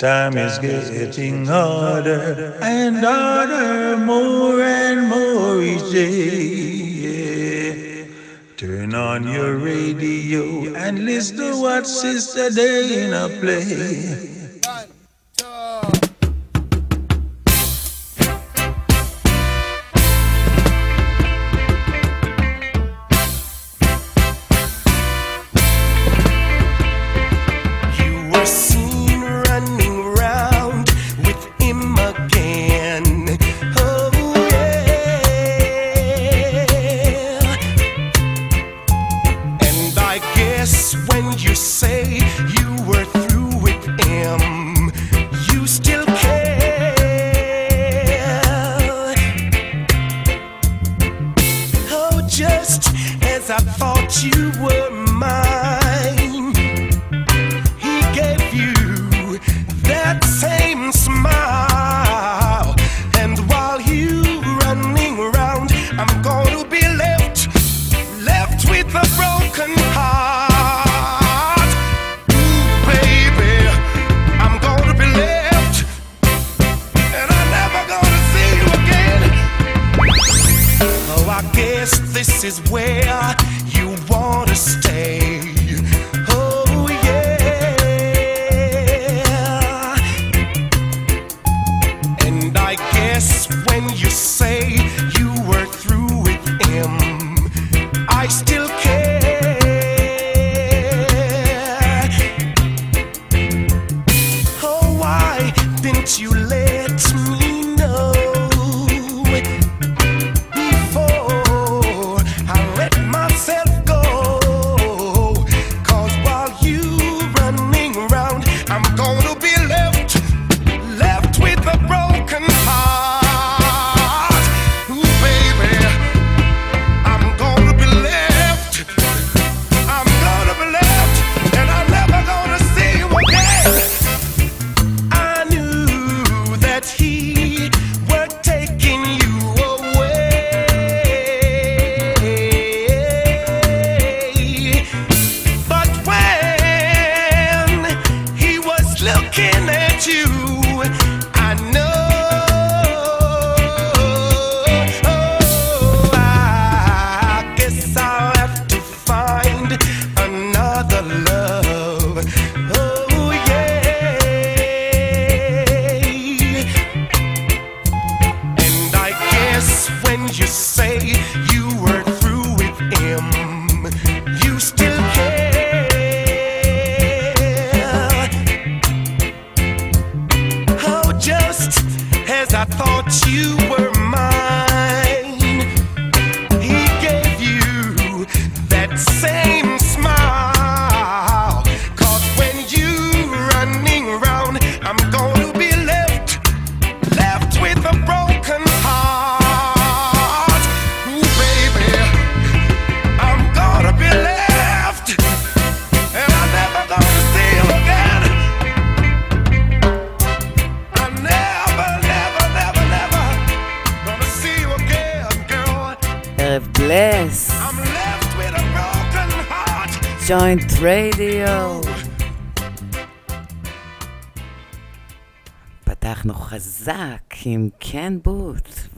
Time is getting harder and harder, more and more each day. Turn on your radio and listen to what Sister Dana play.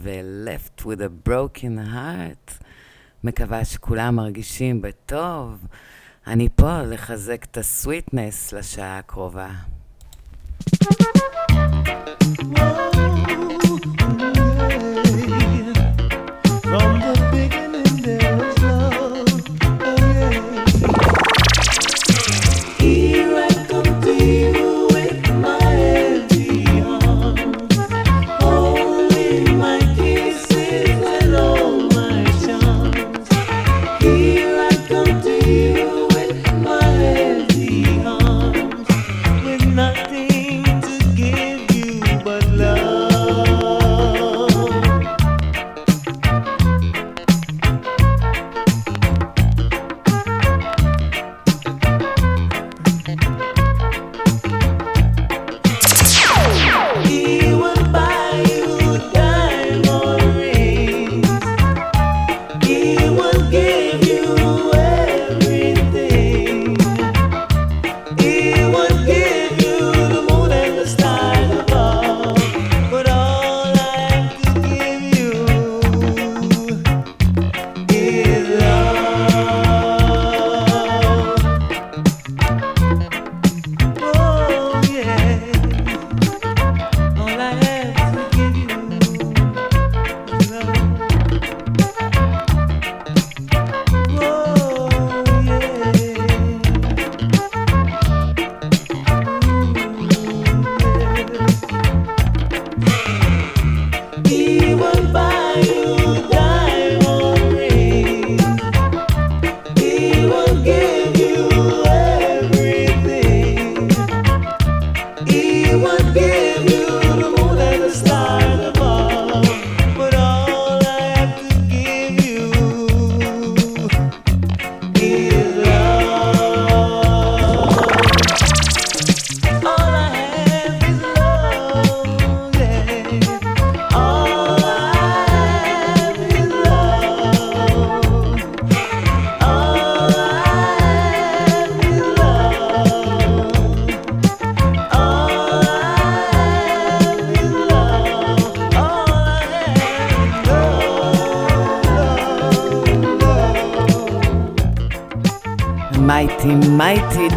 ו-Left with a broken heart. מקווה שכולם מרגישים בטוב. אני פה לחזק את הסוויטנס לשעה הקרובה. From the but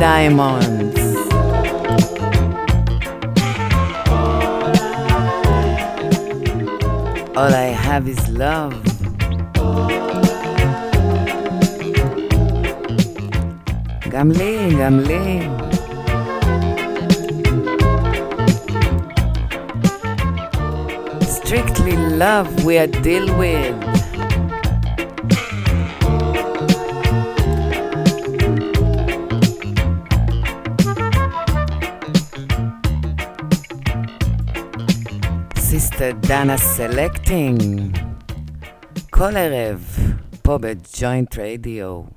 diamonds. All I have is love. גם לי, גם לי. Strictly love we are deal with. דנה סלקטינג. כל ערב, פה בג'וינט רדיו.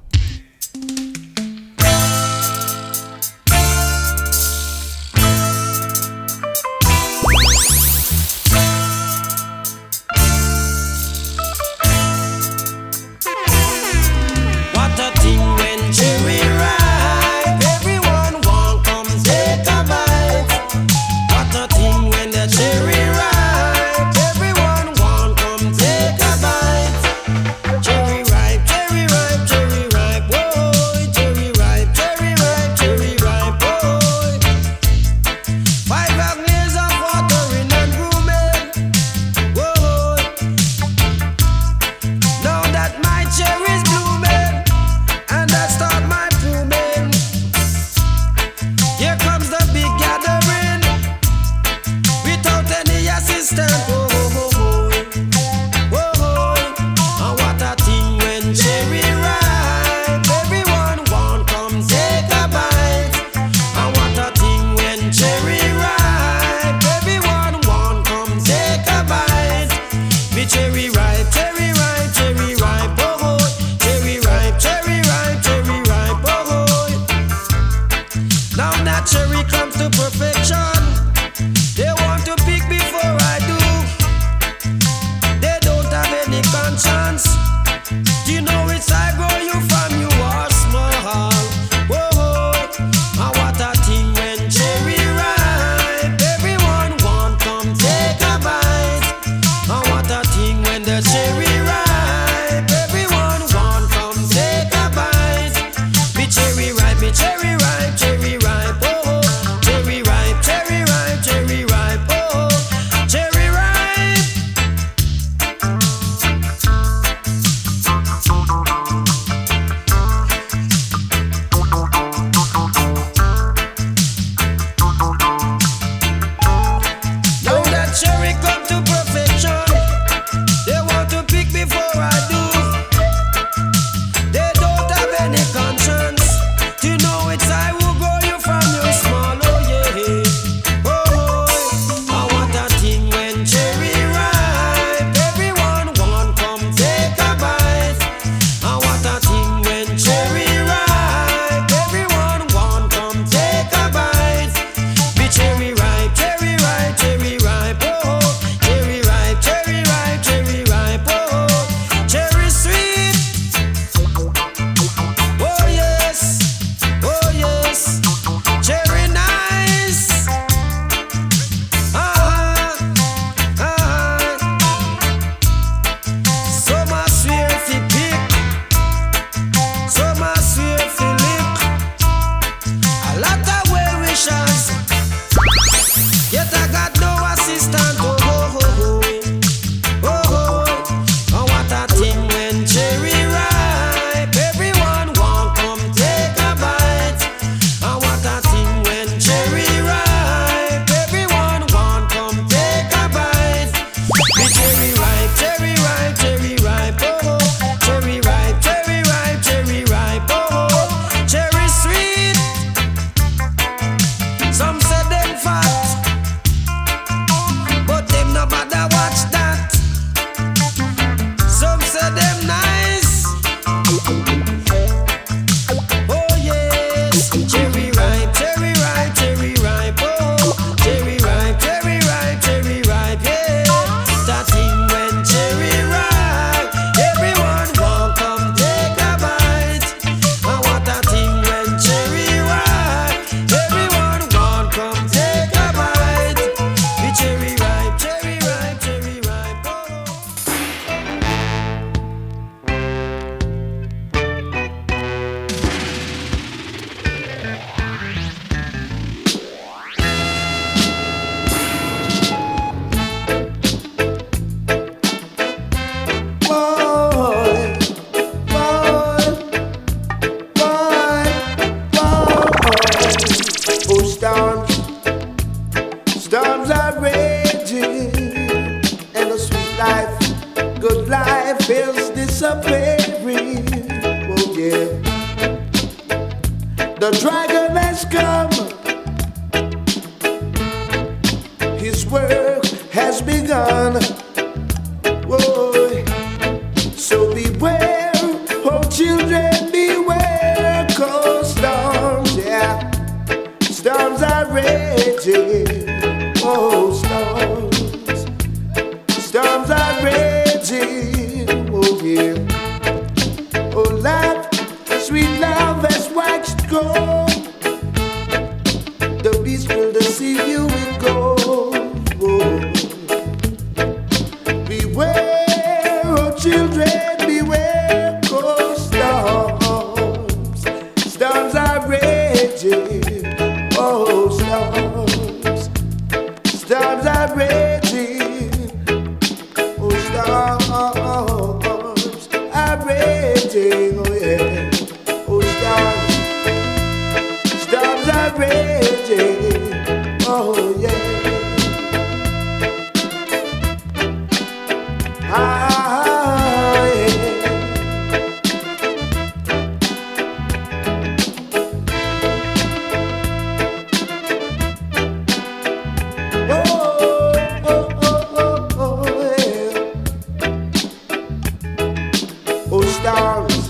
dance.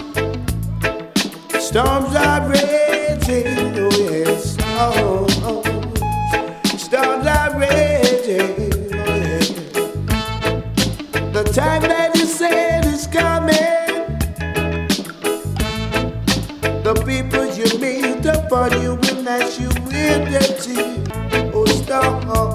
Storms are raging, oh yes. Oh. Storms are raging, oh yes. The time that you said is coming. The people you meet upon you will match you with their teeth. Oh, storm.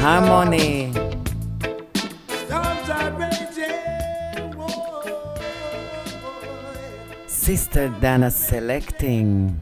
harmony. Sister Dana selecting.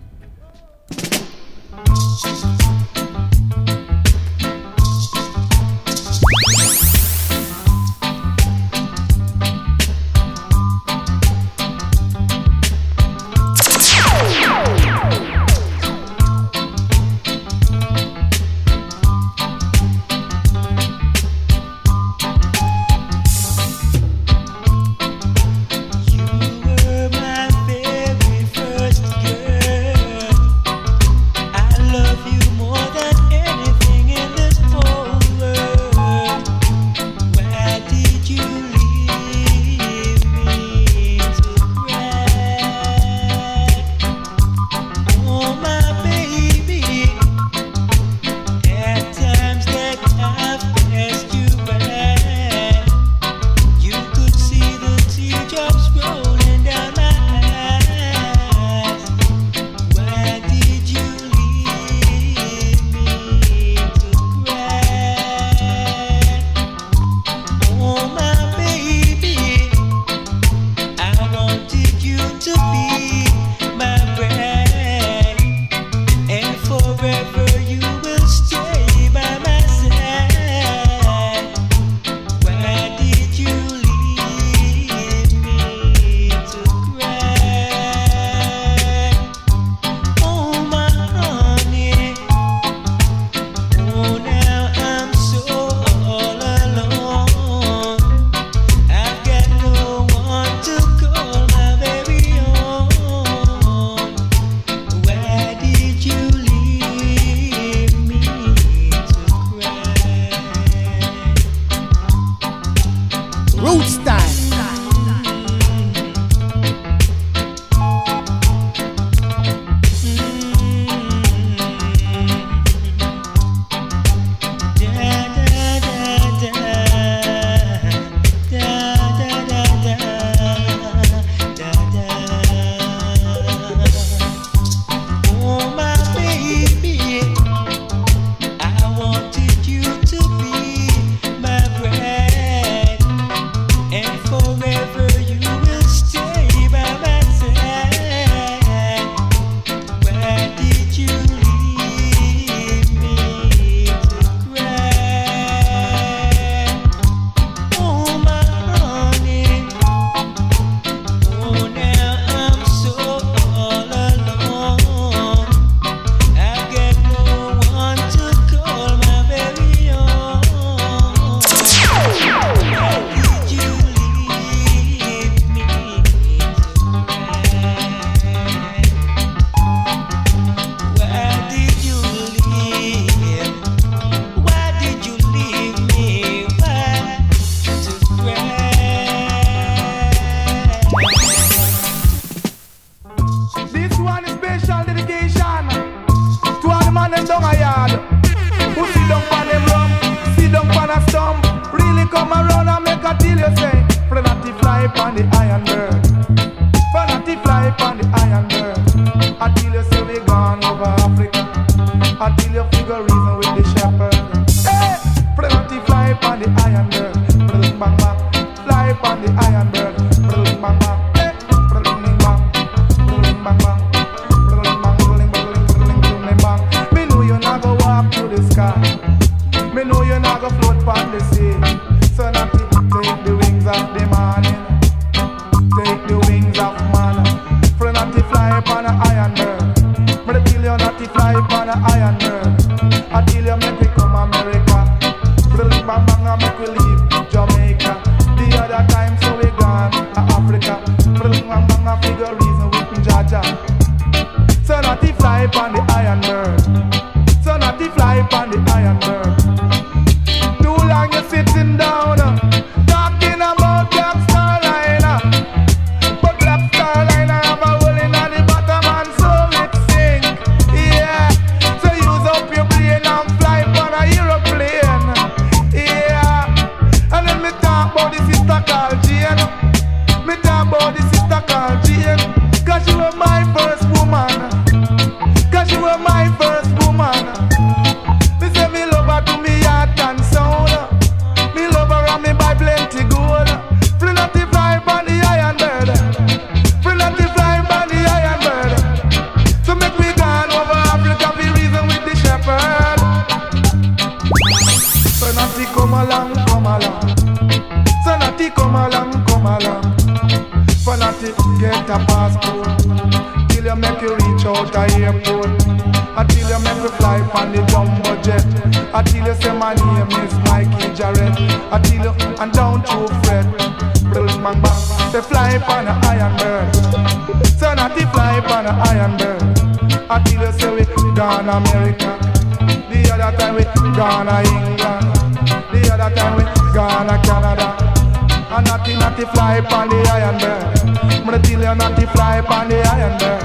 Son of the fly upon the iron bird. America. The other time with Ghana, England. The other time with Ghana, Canada. And nothing not to fly upon the iron there. But till you not to fly upon the iron there.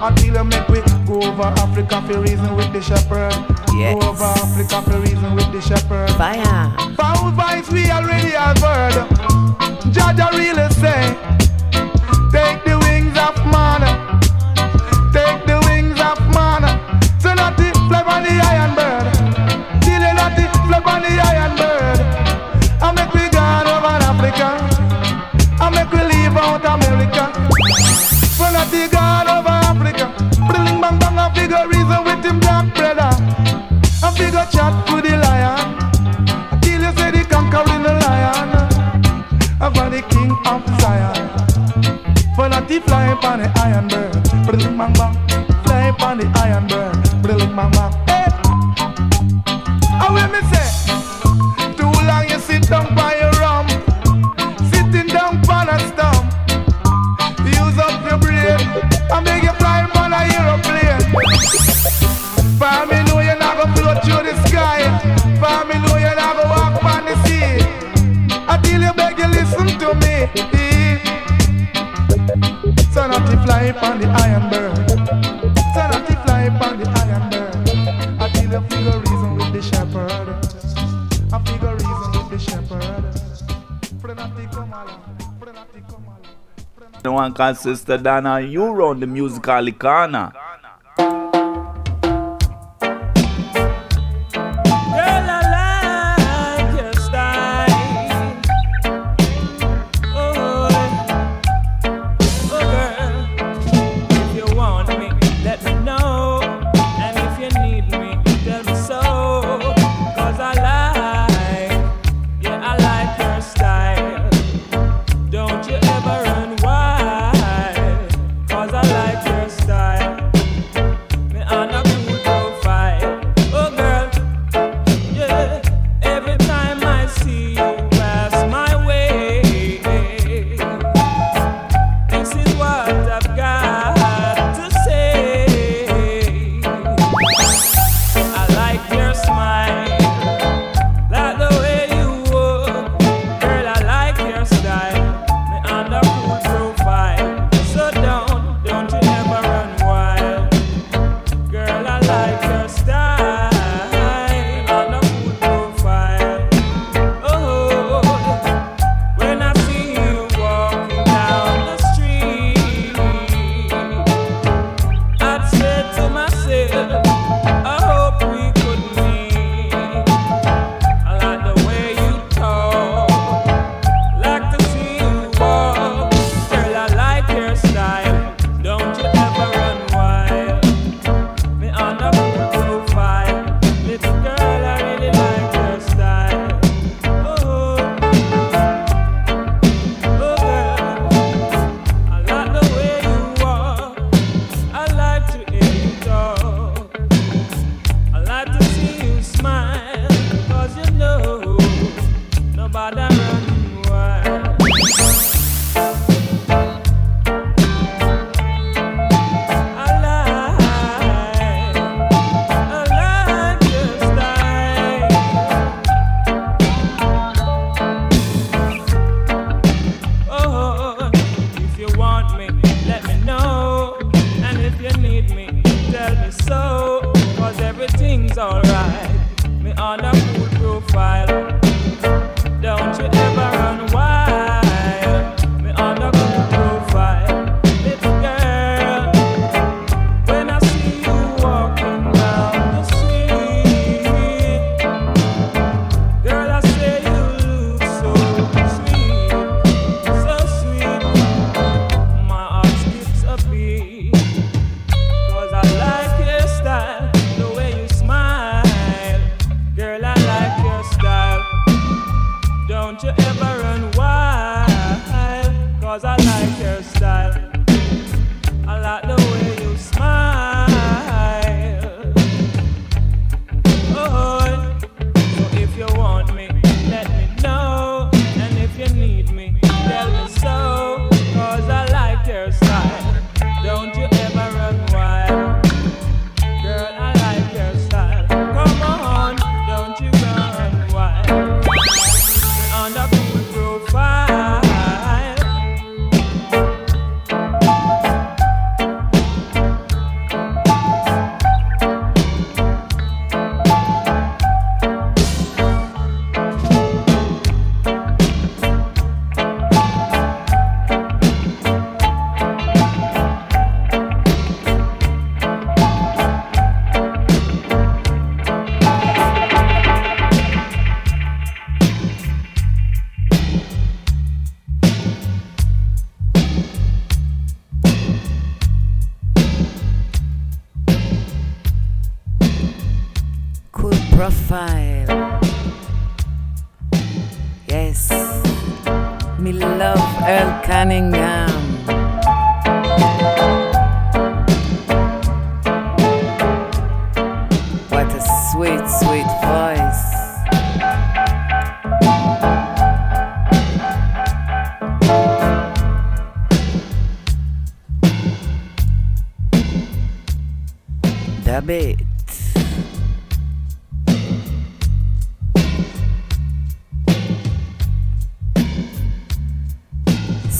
Until you make we go over Africa for reason with the shepherd. Yes. Go over Africa for reason with the shepherd. Fire. Foul voice we already have heard. Jaja really say. musical sister Dana you on the musical Icana.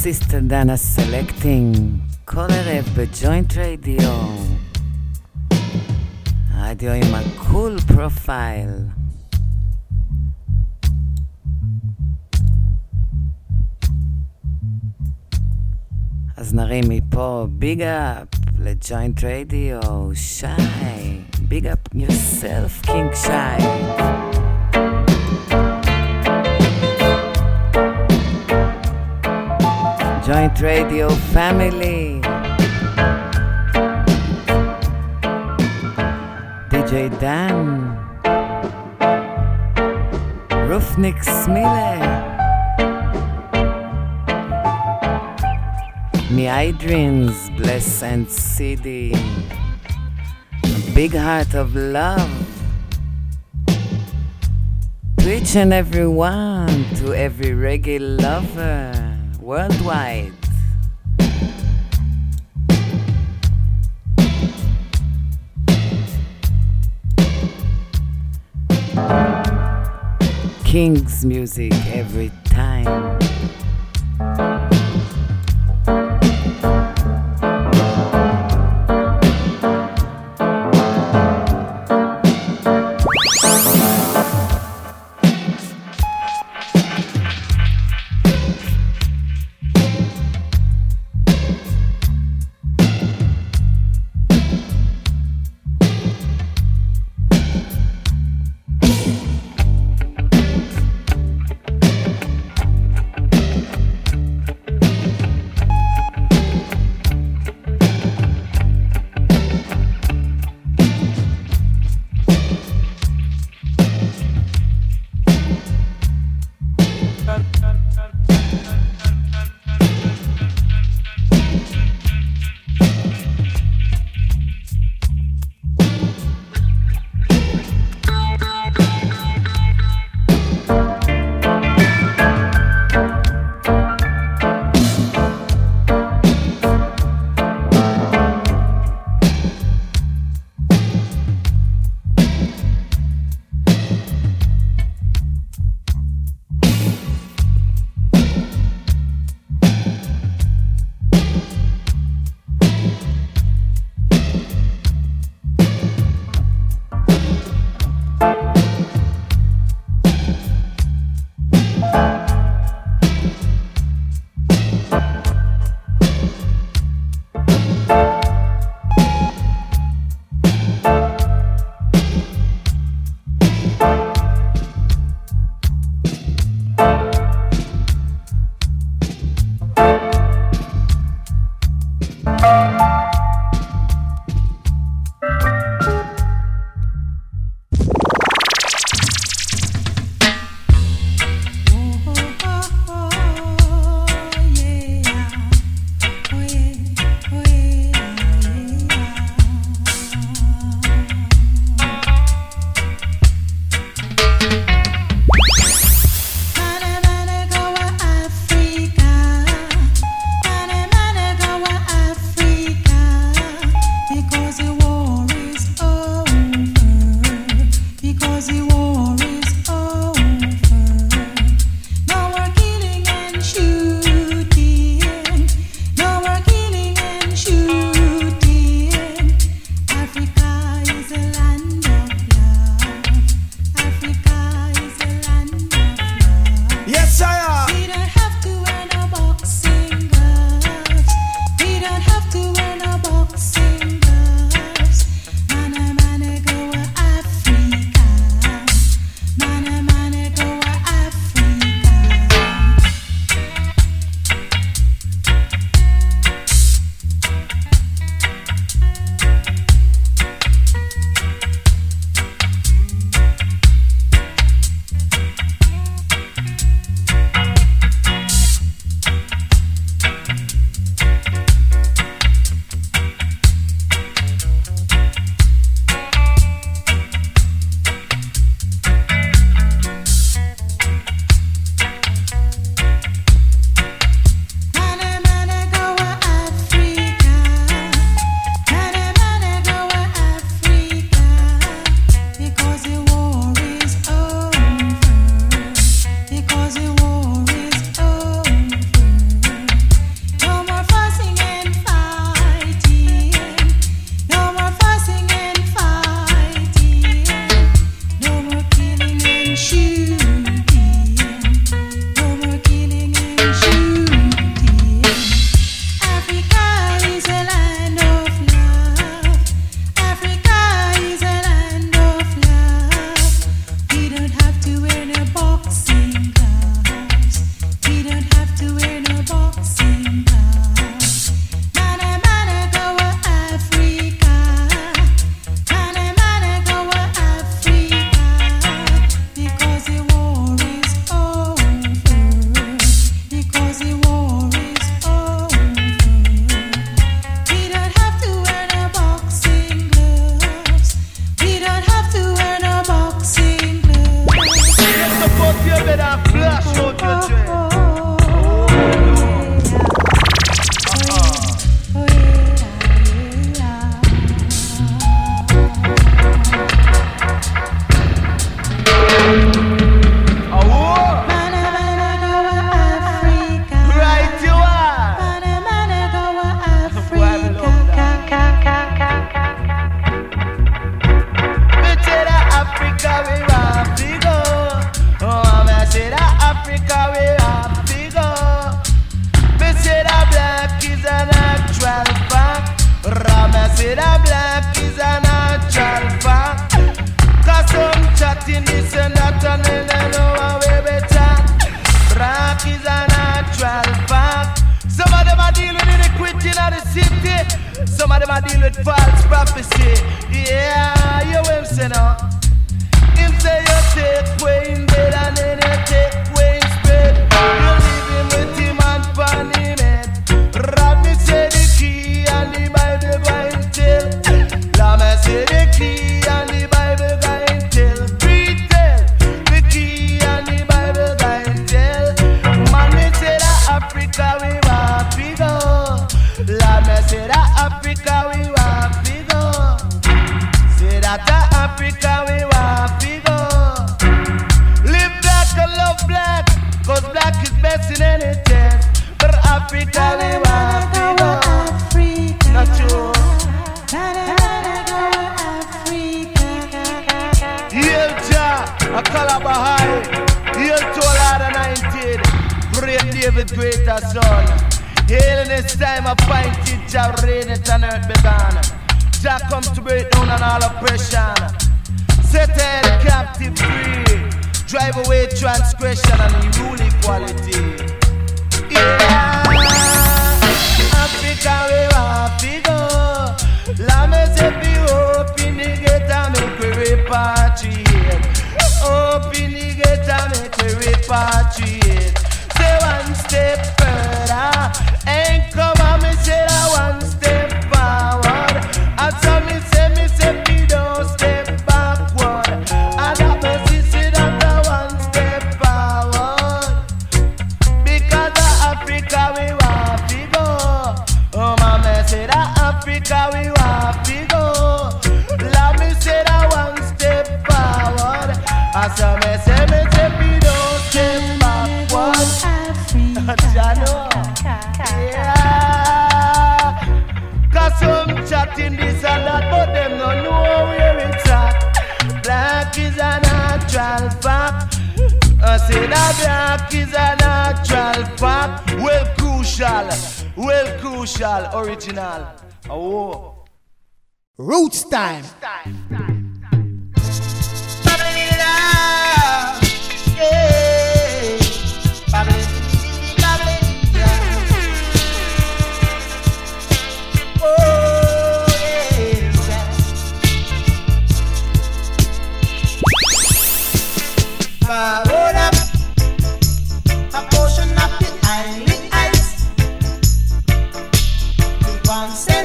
סיסטר דנה סלקטינג, כל ערב בג'וינט רדיו. רדיו עם הקול פרופייל. אז נרים מפה ביג אפ לג'וינט רדיו, שי, ביג אפ יוסלף, קינג שי. Joint Radio Family. DJ Dan. Rufnik Smile. My dreams, bless and city. Big heart of love to each and everyone to every reggae lover worldwide. King's music every time. a color behind, hail to a lot of 19, great David, greater son. Hail in this time, a pinted job reigneth on earth began. Jah comes to break down on all oppression. Set the captive free, drive away transgression and rule equality. Yeah. Africa, where Africa, la me se pi open the gate and make we repatriate. Open the gate and make me repatriate. Say one step further and come on me say that one step forward. I'm say that black is a natural fact. Well, crucial. Well, crucial. Original. Oh. Roots time. Roots time. time, time, time. Yeah. song.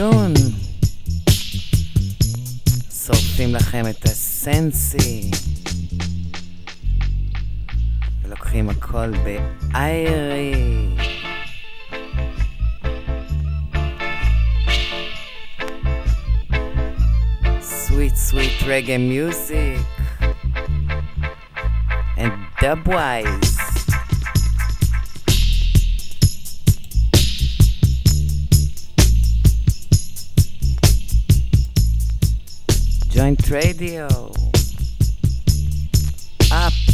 canción.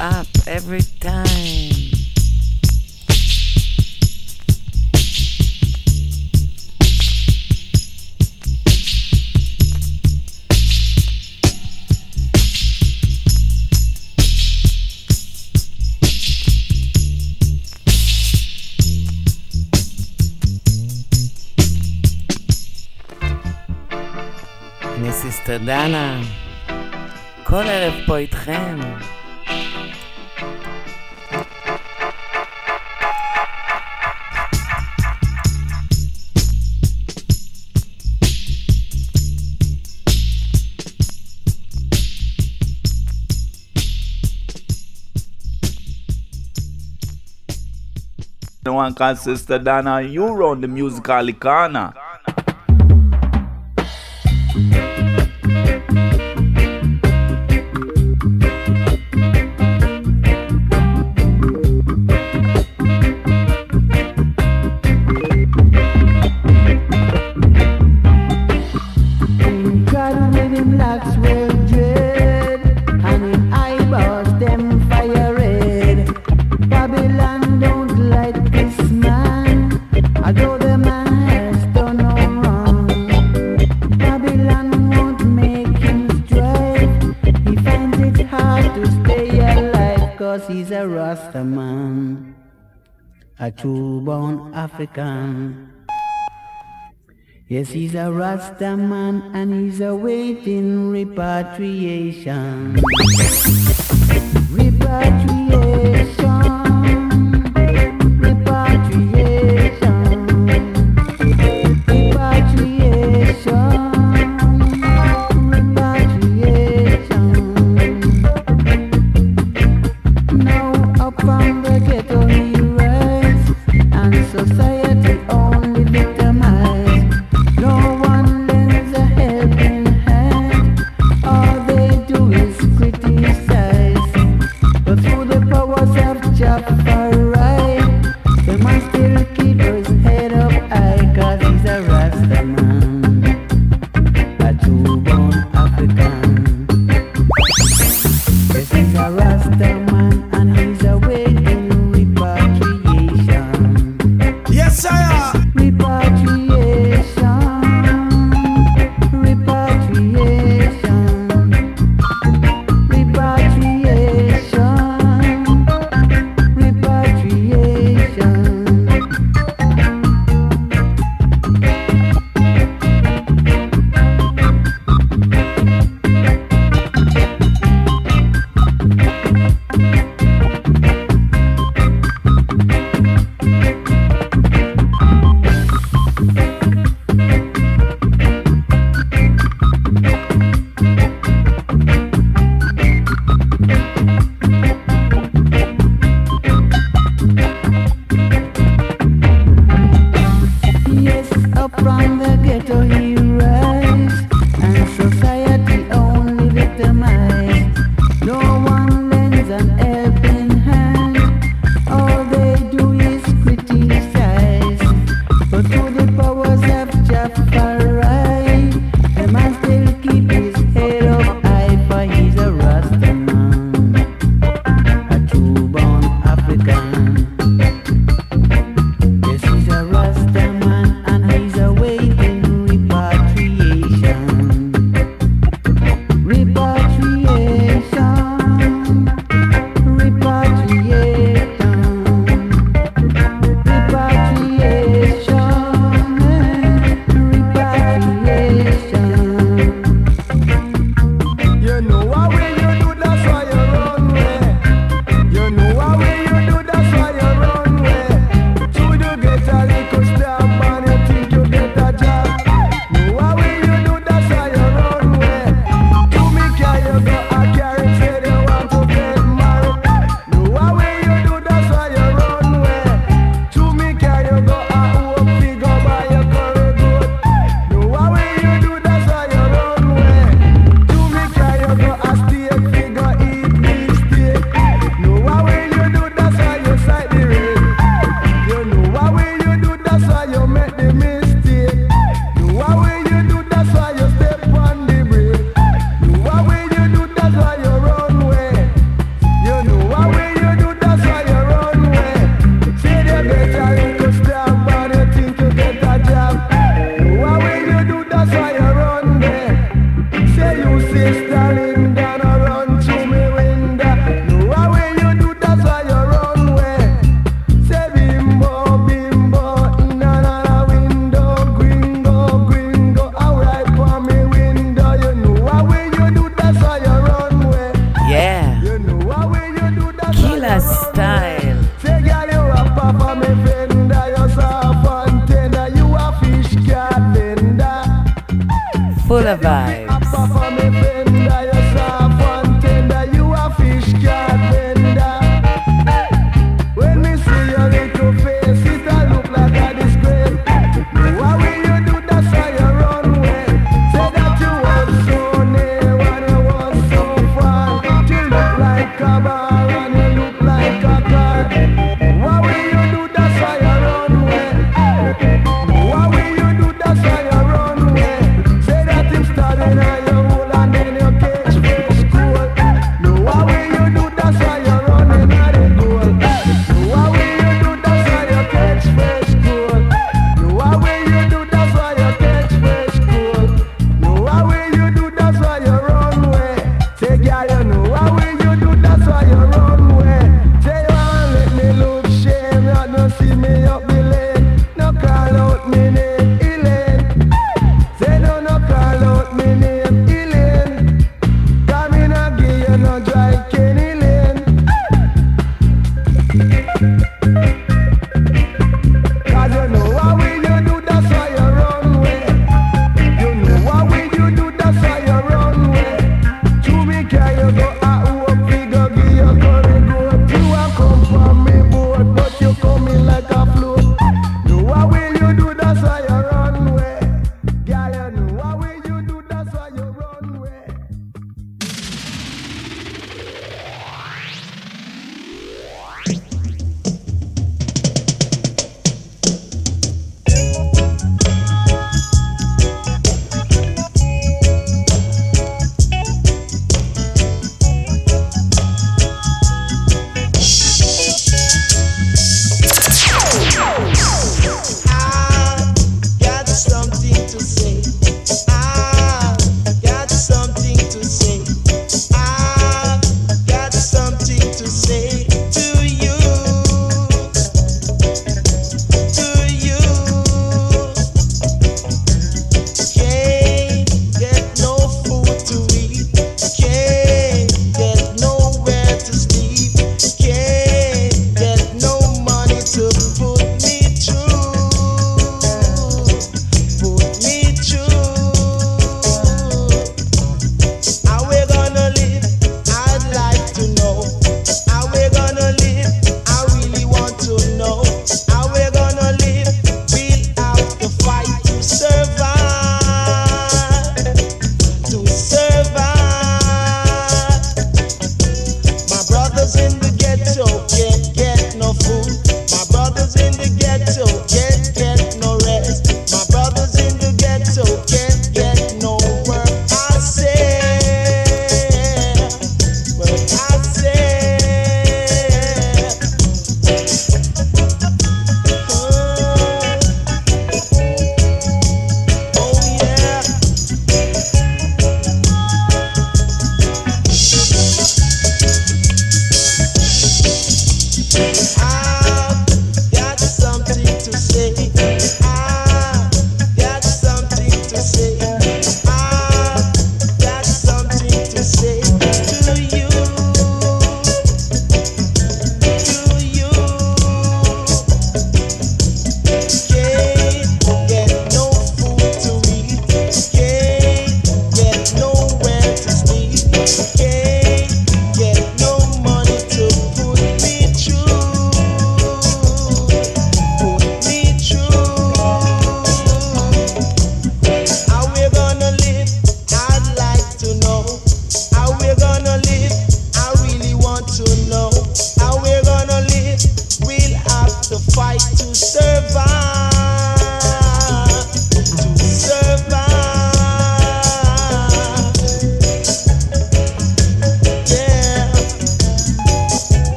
up every time. מיסיס תדנה, כל ערב פה איתכם. My cousin Sister Dana, you on the musical Icana. Yes, he's a Rasta man and he's awaiting repatriation. Repatriation.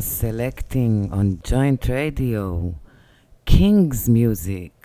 Selecting on Joint Radio King's Music.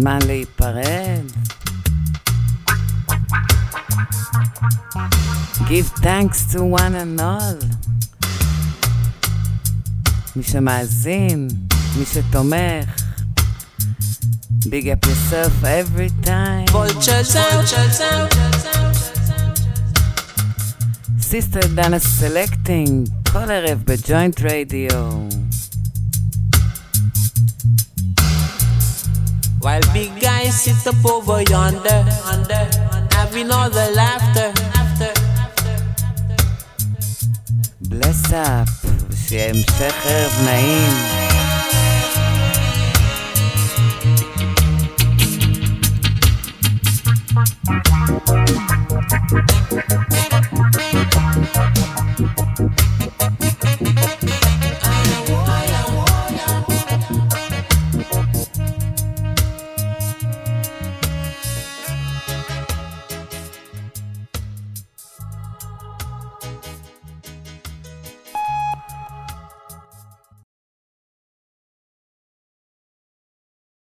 זמן להיפרד. Give thanks to one and all. מי שמאזין, מי שתומך. Big up yourself every time. Sister Dana Selecting, כל ערב בג'וינט רדיו. While big guys sit up over yonder, having all the laughter. Bless up, שיהיה המשך ערב נעים.